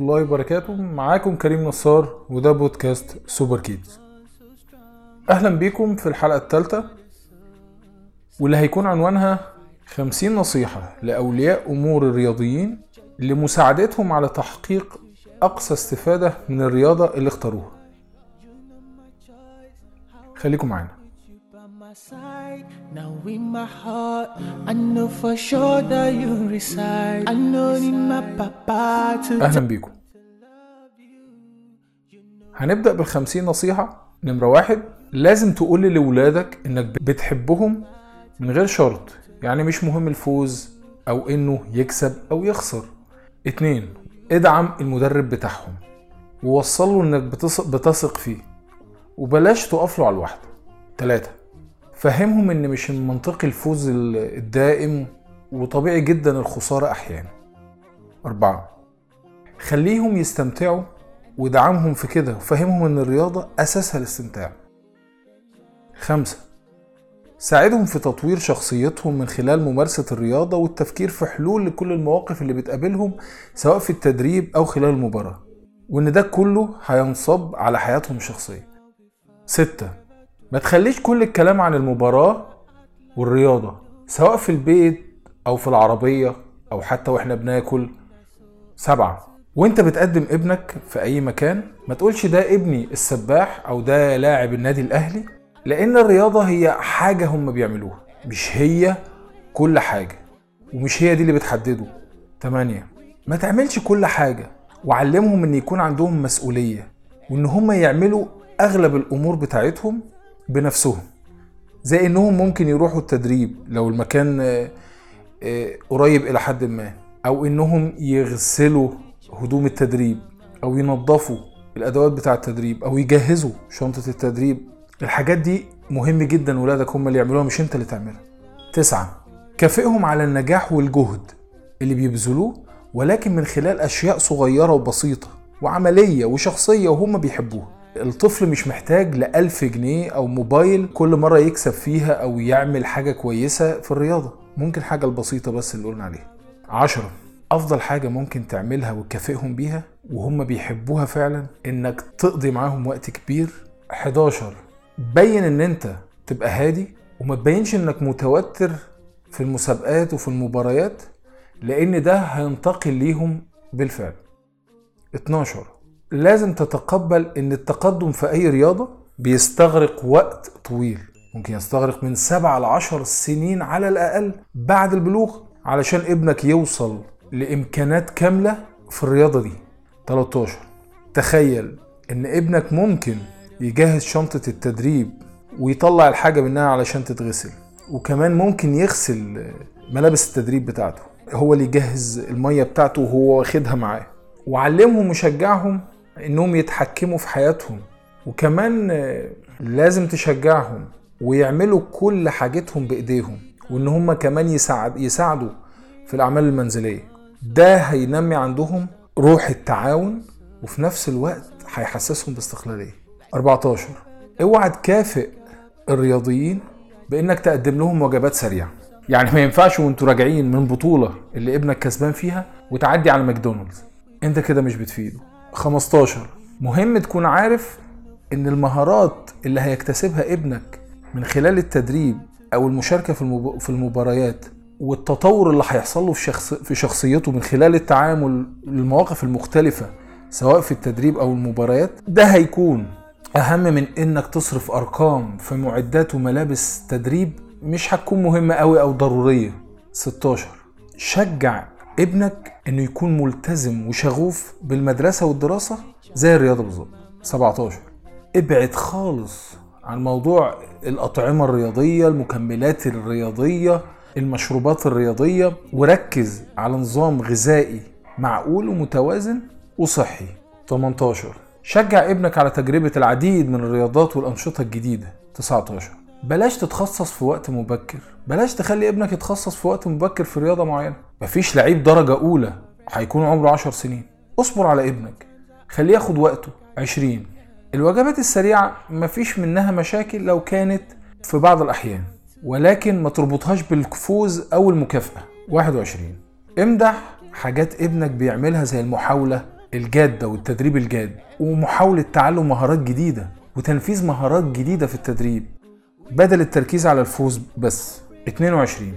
الله وبركاته معاكم كريم نصار وده بودكاست سوبر كيدز. أهلا بيكم في الحلقة الثالثة واللي هيكون عنوانها 50 نصيحة لأولياء أمور الرياضيين لمساعدتهم على تحقيق أقصى استفادة من الرياضة اللي اختاروها. خليكم معانا. Now in my heart, I know for sure that you reside. I know in my papa to أهلا بيكم. هنبدأ بالخمسين نصيحة. نمرة واحد لازم تقول لولادك إنك بتحبهم من غير شرط. يعني مش مهم الفوز أو إنه يكسب أو يخسر. اتنين ادعم المدرب بتاعهم. ووصله إنك بتثق فيه. وبلاش تقف له على الواحدة. تلاتة فهمهم إن مش من منطقي الفوز ال- الدائم وطبيعي جدا الخسارة أحيانا. أربعة خليهم يستمتعوا ودعمهم في كده وفهمهم إن الرياضة أساسها الاستمتاع. خمسة ساعدهم في تطوير شخصيتهم من خلال ممارسة الرياضة والتفكير في حلول لكل المواقف اللي بتقابلهم سواء في التدريب أو خلال المباراة وإن ده كله هينصب على حياتهم الشخصية. ستة ما تخليش كل الكلام عن المباراة والرياضة سواء في البيت أو في العربية أو حتى وإحنا بناكل. سبعة وإنت بتقدم ابنك في أي مكان ما تقولش ده ابني السباح أو ده لاعب النادي الأهلي لأن الرياضة هي حاجة هم بيعملوها مش هي كل حاجة ومش هي دي اللي بتحدده. تمانية ما تعملش كل حاجة وعلمهم إن يكون عندهم مسؤولية وإن هم يعملوا أغلب الأمور بتاعتهم بنفسهم. زي إنهم ممكن يروحوا التدريب لو المكان آه، آه، قريب إلى حد ما أو إنهم يغسلوا هدوم التدريب أو ينظفوا الأدوات بتاع التدريب أو يجهزوا شنطة التدريب. الحاجات دي مهم جدا ولادك هم اللي يعملوها مش أنت اللي تعملها. تسعة كافئهم على النجاح والجهد اللي بيبذلوه ولكن من خلال أشياء صغيرة وبسيطة وعملية وشخصية وهم بيحبوها. الطفل مش محتاج لألف جنيه أو موبايل كل مرة يكسب فيها أو يعمل حاجة كويسة في الرياضة. ممكن حاجة البسيطة بس اللي قلنا عليها. عشرة أفضل حاجة ممكن تعملها وتكافئهم بيها وهم بيحبوها فعلا إنك تقضي معاهم وقت كبير. 11 بين إن أنت تبقى هادي وما تبينش إنك متوتر في المسابقات وفي المباريات لأن ده هينتقل ليهم بالفعل. 12 لازم تتقبل إن التقدم في أي رياضة بيستغرق وقت طويل. ممكن يستغرق من 7 ل 10 سنين على الأقل بعد البلوغ علشان ابنك يوصل لإمكانات كاملة في الرياضة دي. 13 تخيل إن ابنك ممكن يجهز شنطة التدريب ويطلع الحاجة منها علشان تتغسل وكمان ممكن يغسل ملابس التدريب بتاعته. هو اللي يجهز المية بتاعته وهو واخدها معاه. وعلمهم وشجعهم إنهم يتحكموا في حياتهم. وكمان لازم تشجعهم ويعملوا كل حاجتهم بإيديهم وإن هم كمان يساعد يساعدوا في الأعمال المنزلية. ده هينمي عندهم روح التعاون وفي نفس الوقت هيحسسهم باستقلالية. 14 اوعى تكافئ الرياضيين بإنك تقدم لهم وجبات سريعة. يعني ما ينفعش وانتوا راجعين من بطولة اللي ابنك كسبان فيها وتعدي على ماكدونالدز. انت كده مش بتفيده. 15 مهم تكون عارف إن المهارات اللي هيكتسبها ابنك من خلال التدريب أو المشاركة في. في المباريات والتطور اللي هيحصل له في شخص... في شخصيته من خلال التعامل للمواقف المختلفة سواء في التدريب أو المباريات ده هيكون أهم من إنك تصرف أرقام في معدات وملابس تدريب مش هتكون مهمة قوي أو ضرورية 16 شجع ابنك إنه يكون ملتزم وشغوف بالمدرسة والدراسة زي الرياضة بالظبط. 17 ابعد خالص عن موضوع الأطعمة الرياضية المكملات الرياضية المشروبات الرياضية وركز على نظام غذائي معقول ومتوازن وصحي. 18 شجع ابنك على تجربة العديد من الرياضات والأنشطة الجديدة. 19 بلاش تتخصص في وقت مبكر. بلاش تخلي ابنك يتخصص في وقت مبكر في رياضة معينة. مفيش لعيب درجة أولى هيكون عمره 10 سنين. اصبر على ابنك. خليه ياخد وقته. 20 الوجبات السريعة مفيش منها مشاكل لو كانت في بعض الأحيان ولكن ما تربطهاش بالفوز أو المكافأة. 21 امدح حاجات ابنك بيعملها زي المحاولة الجادة والتدريب الجاد ومحاولة تعلم مهارات جديدة وتنفيذ مهارات جديدة في التدريب. بدل التركيز على الفوز بس. 22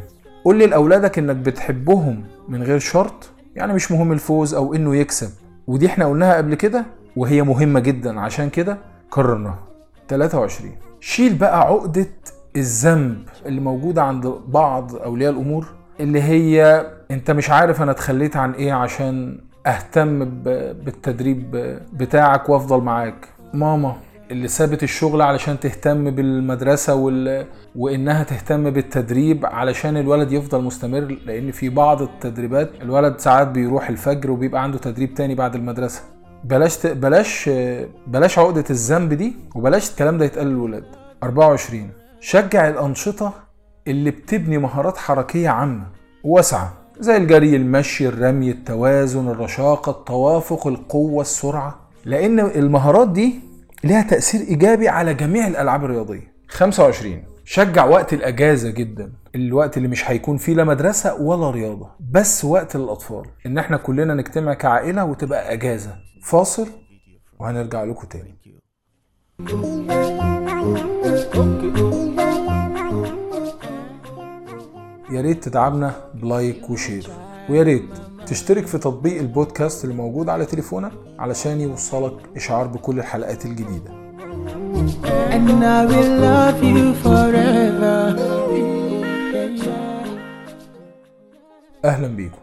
قول لي لأولادك إنك بتحبهم من غير شرط. يعني مش مهم الفوز أو إنه يكسب. ودي إحنا قلناها قبل كده وهي مهمة جدا. عشان كده كررناها 23 شيل بقى عقدة الذنب اللي موجودة عند بعض أولياء الأمور اللي هي أنت مش عارف أنا اتخليت عن إيه عشان أهتم بالتدريب بتاعك وأفضل معاك. ماما. اللي سابت الشغل علشان تهتم بالمدرسة وال... وإنها تهتم بالتدريب علشان الولد يفضل مستمر لأن في بعض التدريبات الولد ساعات بيروح الفجر وبيبقى عنده تدريب تاني بعد المدرسة. بلاش ت... بلاش بلاش عقدة الذنب دي وبلاش الكلام ده يتقال للولاد. 24 شجع الأنشطة اللي بتبني مهارات حركية عامة واسعة زي الجري المشي الرمي التوازن الرشاقة التوافق القوة السرعة. لأن المهارات دي لها تأثير إيجابي على جميع الألعاب الرياضية. 25 شجع وقت الأجازة جدا. الوقت اللي مش هيكون فيه لا مدرسة ولا رياضة. بس وقت للأطفال. إن إحنا كلنا نجتمع كعائلة وتبقى أجازة. فاصل. وهنرجع لكم تاني. يا ريت تدعمنا ب like و share. ويا ريت تشترك في تطبيق البودكاست اللي موجود على تليفونك علشان يوصلك إشعار بكل الحلقات الجديدة. And I will love you forever. أهلا بيكم.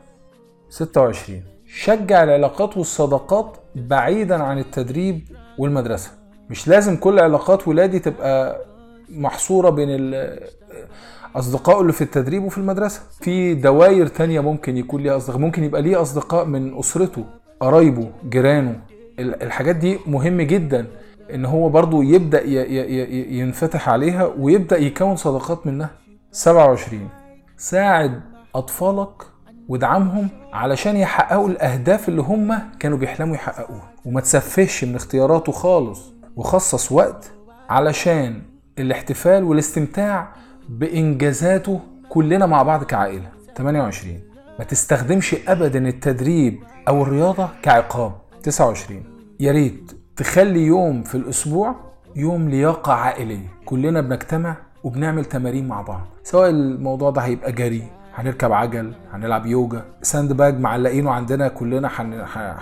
26 شجع العلاقات والصداقات بعيدا عن التدريب والمدرسة. مش لازم كل علاقات ولادي تبقى محصورة بين ال- أصدقائه اللي في التدريب وفي المدرسة. في دواير تانية ممكن يكون ليها أصدقاء ممكن يبقى ليه أصدقاء من أسرته قرايبه جيرانه. ال- الحاجات دي مهم جدا إن هو برضو يبدأ ي- ي- ي- ينفتح عليها ويبدأ يكون صداقات منها. 27 ساعد أطفالك وادعمهم علشان يحققوا الأهداف اللي هم كانوا بيحلموا يحققوها. وما تسفهش من اختياراته خالص. وخصص وقت علشان الاحتفال والاستمتاع بإنجازاته كلنا مع بعض كعائلة. 28 ما تستخدمش أبدا التدريب أو الرياضة كعقاب. 29 يا ريت تخلي يوم في الأسبوع يوم لياقة عائلية. كلنا بنجتمع وبنعمل تمارين مع بعض. سواء الموضوع ده هيبقى جري هنركب عجل هنلعب يوجا ساند باج معلقينه عندنا كلنا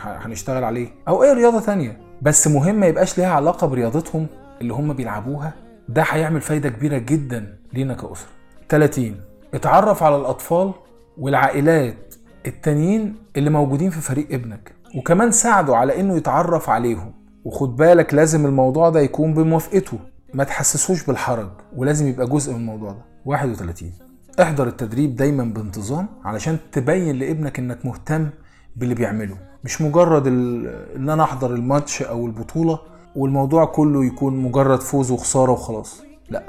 هنشتغل عليه أو أي رياضة تانية. بس مهم ما يبقاش ليها علاقة برياضتهم اللي هم بيلعبوها ده هيعمل فايدة كبيرة جدا لينا كأسرة. 30 اتعرف على الأطفال والعائلات التانيين اللي موجودين في فريق ابنك وكمان ساعده على إنه يتعرف عليهم. وخد بالك لازم الموضوع ده يكون بموافقته. ما تحسسوش بالحرج ولازم يبقى جزء من الموضوع ده. 31 احضر التدريب دايما بانتظام علشان تبين لابنك إنك مهتم باللي بيعمله. مش مجرد. إن أنا أحضر الماتش أو البطولة والموضوع كله يكون مجرد فوز وخسارة وخلاص. لا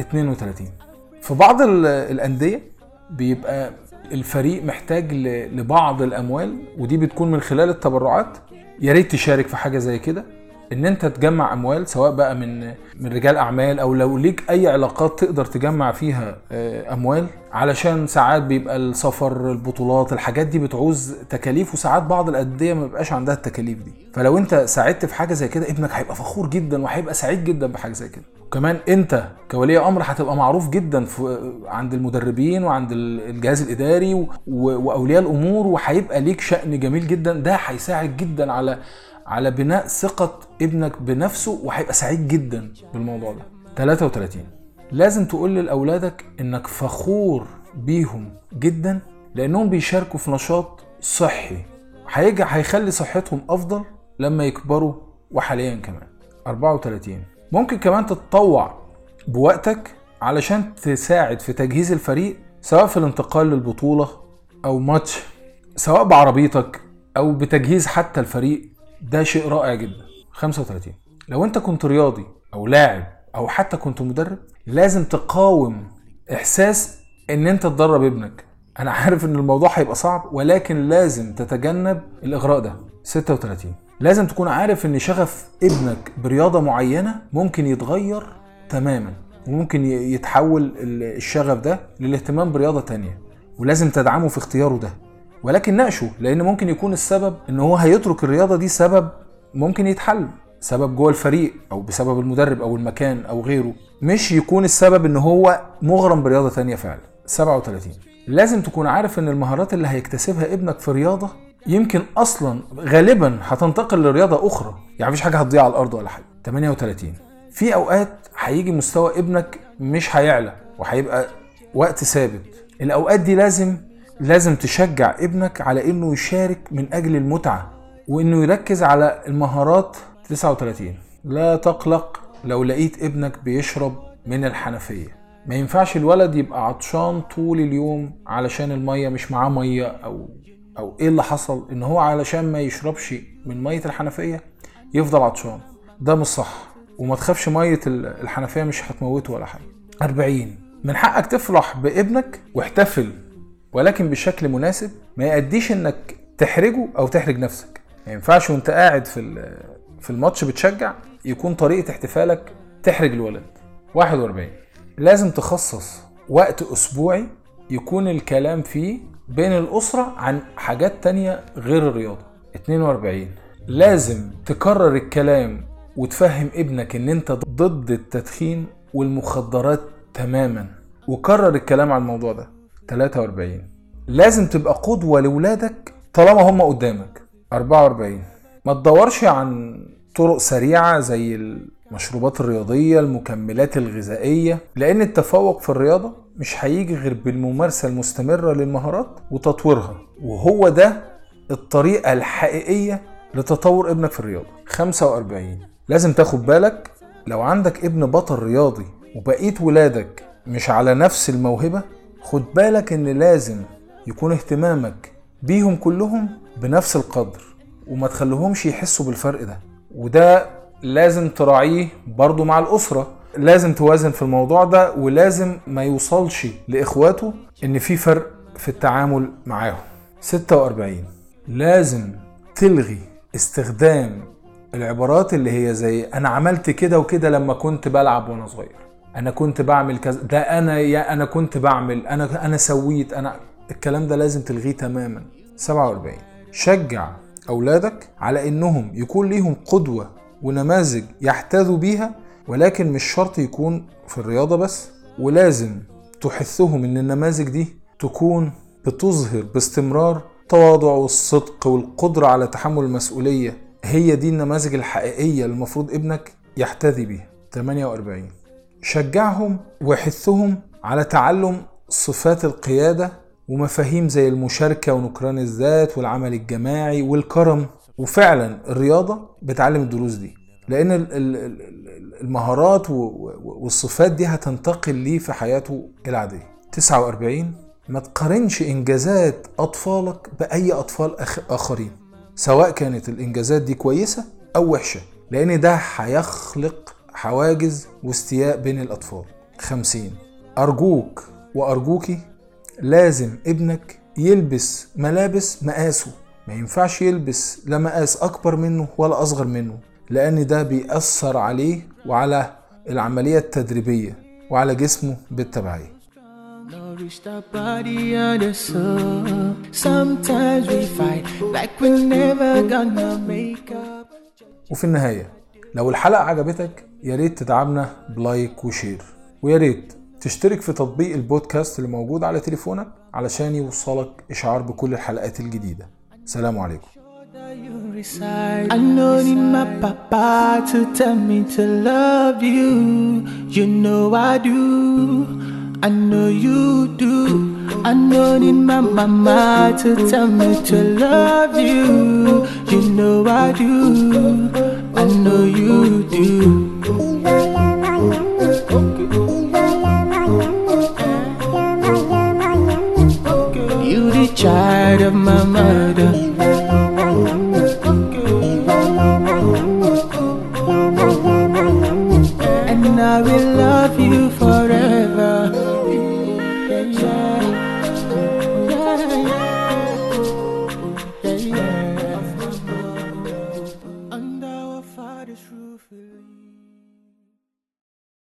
32 في بعض ال- الأندية بيبقى الفريق محتاج لبعض الأموال ودي بتكون من خلال التبرعات. يا ريت تشارك في حاجة زي كده. إن أنت تجمع أموال سواء بقى من من رجال أعمال أو لو ليك أي علاقات تقدر تجمع فيها آه، أموال علشان ساعات بيبقى السفر البطولات الحاجات دي بتعوز تكاليف وساعات بعض الانديه ما بيبقاش عندها التكاليف دي. فلو أنت ساعدت في حاجة زي كده ابنك هيبقى فخور جدا وهيبقى سعيد جدا بحاجة زي كده. وكمان أنت كولي أمر هتبقى معروف جدا في عند المدربين وعند ال- الجهاز الإداري وأولياء الأمور وهيبقى ليك شأن جميل جدا. ده هيساعد جدا على على بناء ثقة ابنك بنفسه وهيبقى سعيد جدا بالموضوع ده. 33 لازم تقول لأولادك إنك فخور بيهم جدا لأنهم بيشاركوا في نشاط صحي. هيجي هيخلي صحتهم أفضل لما يكبروا وحاليا كمان. 34 ممكن كمان تتطوع بوقتك علشان تساعد في تجهيز الفريق سواء في الانتقال للبطولة أو ماتش سواء بعربيتك أو بتجهيز حتى الفريق. ده شيء رائع جدا. 35 لو أنت كنت رياضي أو لاعب أو حتى كنت مدرب لازم تقاوم إحساس إن أنت تدرب ابنك. أنا عارف إن الموضوع هيبقى صعب ولكن لازم تتجنب الإغراء ده. 36 لازم تكون عارف إن شغف ابنك برياضة معينة ممكن يتغير تماما وممكن يتحول ال- الشغف ده للاهتمام برياضة تانية. ولازم تدعمه في اختياره ده. ولكن ناقشه لأن ممكن يكون السبب إن هو هيترك الرياضة دي سبب ممكن يتحل سبب جوه الفريق أو بسبب المدرب أو المكان أو غيره. مش يكون السبب إن هو مغرم برياضة تانية فعلا. 37 لازم تكون عارف إن المهارات اللي هيكتسبها ابنك في رياضه يمكن أصلا غالبا هتنتقل لرياضة أخرى. يعني مفيش حاجة هتضيع على الأرض ولا حاجة. 38 في أوقات هيجي مستوى ابنك مش هيعلى وهيبقى وقت ثابت. الأوقات دي لازم لازم تشجع ابنك على إنه يشارك من أجل المتعة وإنه يركز على المهارات 39 لا تقلق لو لقيت ابنك بيشرب من الحنفية. ما ينفعش الولد يبقى عطشان طول اليوم علشان المية مش معاه مية أو أو إيه اللي حصل؟ إن هو علشان ما يشربش من مية الحنفية يفضل عطشان. ده مش صح. وما تخافش مية ال- الحنفية مش هتموته ولا حاجة. 40 من حقك تفرح بابنك واحتفل ولكن بشكل مناسب ما يأديش إنك تحرجه أو تحرج نفسك. ما ينفعش وأنت قاعد في في الماتش بتشجع يكون طريقة احتفالك تحرج الولد. 41 لازم تخصص وقت أسبوعي يكون الكلام فيه بين الأسرة عن حاجات تانية غير الرياضة. 42 لازم تكرر الكلام وتفهم ابنك إن أنت ضد التدخين والمخدرات تماما. وكرر الكلام عن الموضوع ده. 43 لازم تبقى قدوة لولادك طالما هم قدامك. 44 ما تدورش عن طرق سريعة زي المشروبات الرياضية المكملات الغذائية لأن التفوق في الرياضة مش هيجي غير بالممارسة المستمرة للمهارات وتطويرها. وهو ده الطريقة الحقيقية لتطور ابنك في الرياضة. 45 لازم تاخد بالك لو عندك ابن بطل رياضي وبقيت ولادك مش على نفس الموهبة خد بالك إن لازم يكون اهتمامك بيهم كلهم بنفس القدر وما تخليهمش يحسوا بالفرق ده. وده لازم تراعيه برضو مع الأسرة. لازم توازن في الموضوع ده ولازم ما يوصلش لإخواته إن في فرق في التعامل معاهم. 46 لازم تلغي استخدام العبارات اللي هي زي أنا عملت كده وكده لما كنت بلعب وأنا صغير. أنا كنت بعمل كذا. ده أنا يا أنا كنت بعمل أنا أنا سويت أنا الكلام ده لازم تلغيه تماما. 47 شجع أولادك على إنهم يكون ليهم قدوة ونماذج يحتذوا بيها ولكن مش شرط يكون في الرياضة بس. ولازم تحثهم إن النماذج دي تكون بتظهر باستمرار. التواضع والصدق والقدرة على تحمل المسؤولية هي دي النماذج الحقيقية اللي المفروض ابنك يحتذي بيها. 48 شجعهم وحثهم على تعلم صفات القيادة ومفاهيم زي المشاركة ونكران الذات والعمل الجماعي والكرم. وفعلا الرياضة بتعلم الدروس دي لأن ال- ال- ال- المهارات والصفات دي هتنتقل ليه في حياته العادية. 49 ما تقارنش إنجازات أطفالك بأي أطفال آخرين سواء كانت الإنجازات دي كويسة أو وحشة لأن ده هيخلق حواجز واستياء بين الأطفال. 50 أرجوك وأرجوكي لازم ابنك يلبس ملابس مقاسه. ما ينفعش يلبس لا مقاس أكبر منه ولا أصغر منه لأن ده بيأثر عليه وعلى العملية التدريبية وعلى جسمه بالتبعية. وفي النهاية لو الحلقة عجبتك يا ريت تدعمنا ب like و share ويا ريت تشترك في تطبيق البودكاست اللي موجود على تليفونك علشان يوصلك إشعار بكل الحلقات الجديدة سلام عليكم. I know need my papa to tell me to love you. You know I do. I know you do. I know need my mama to tell me to love you. You know I do. I know you do. You the child of my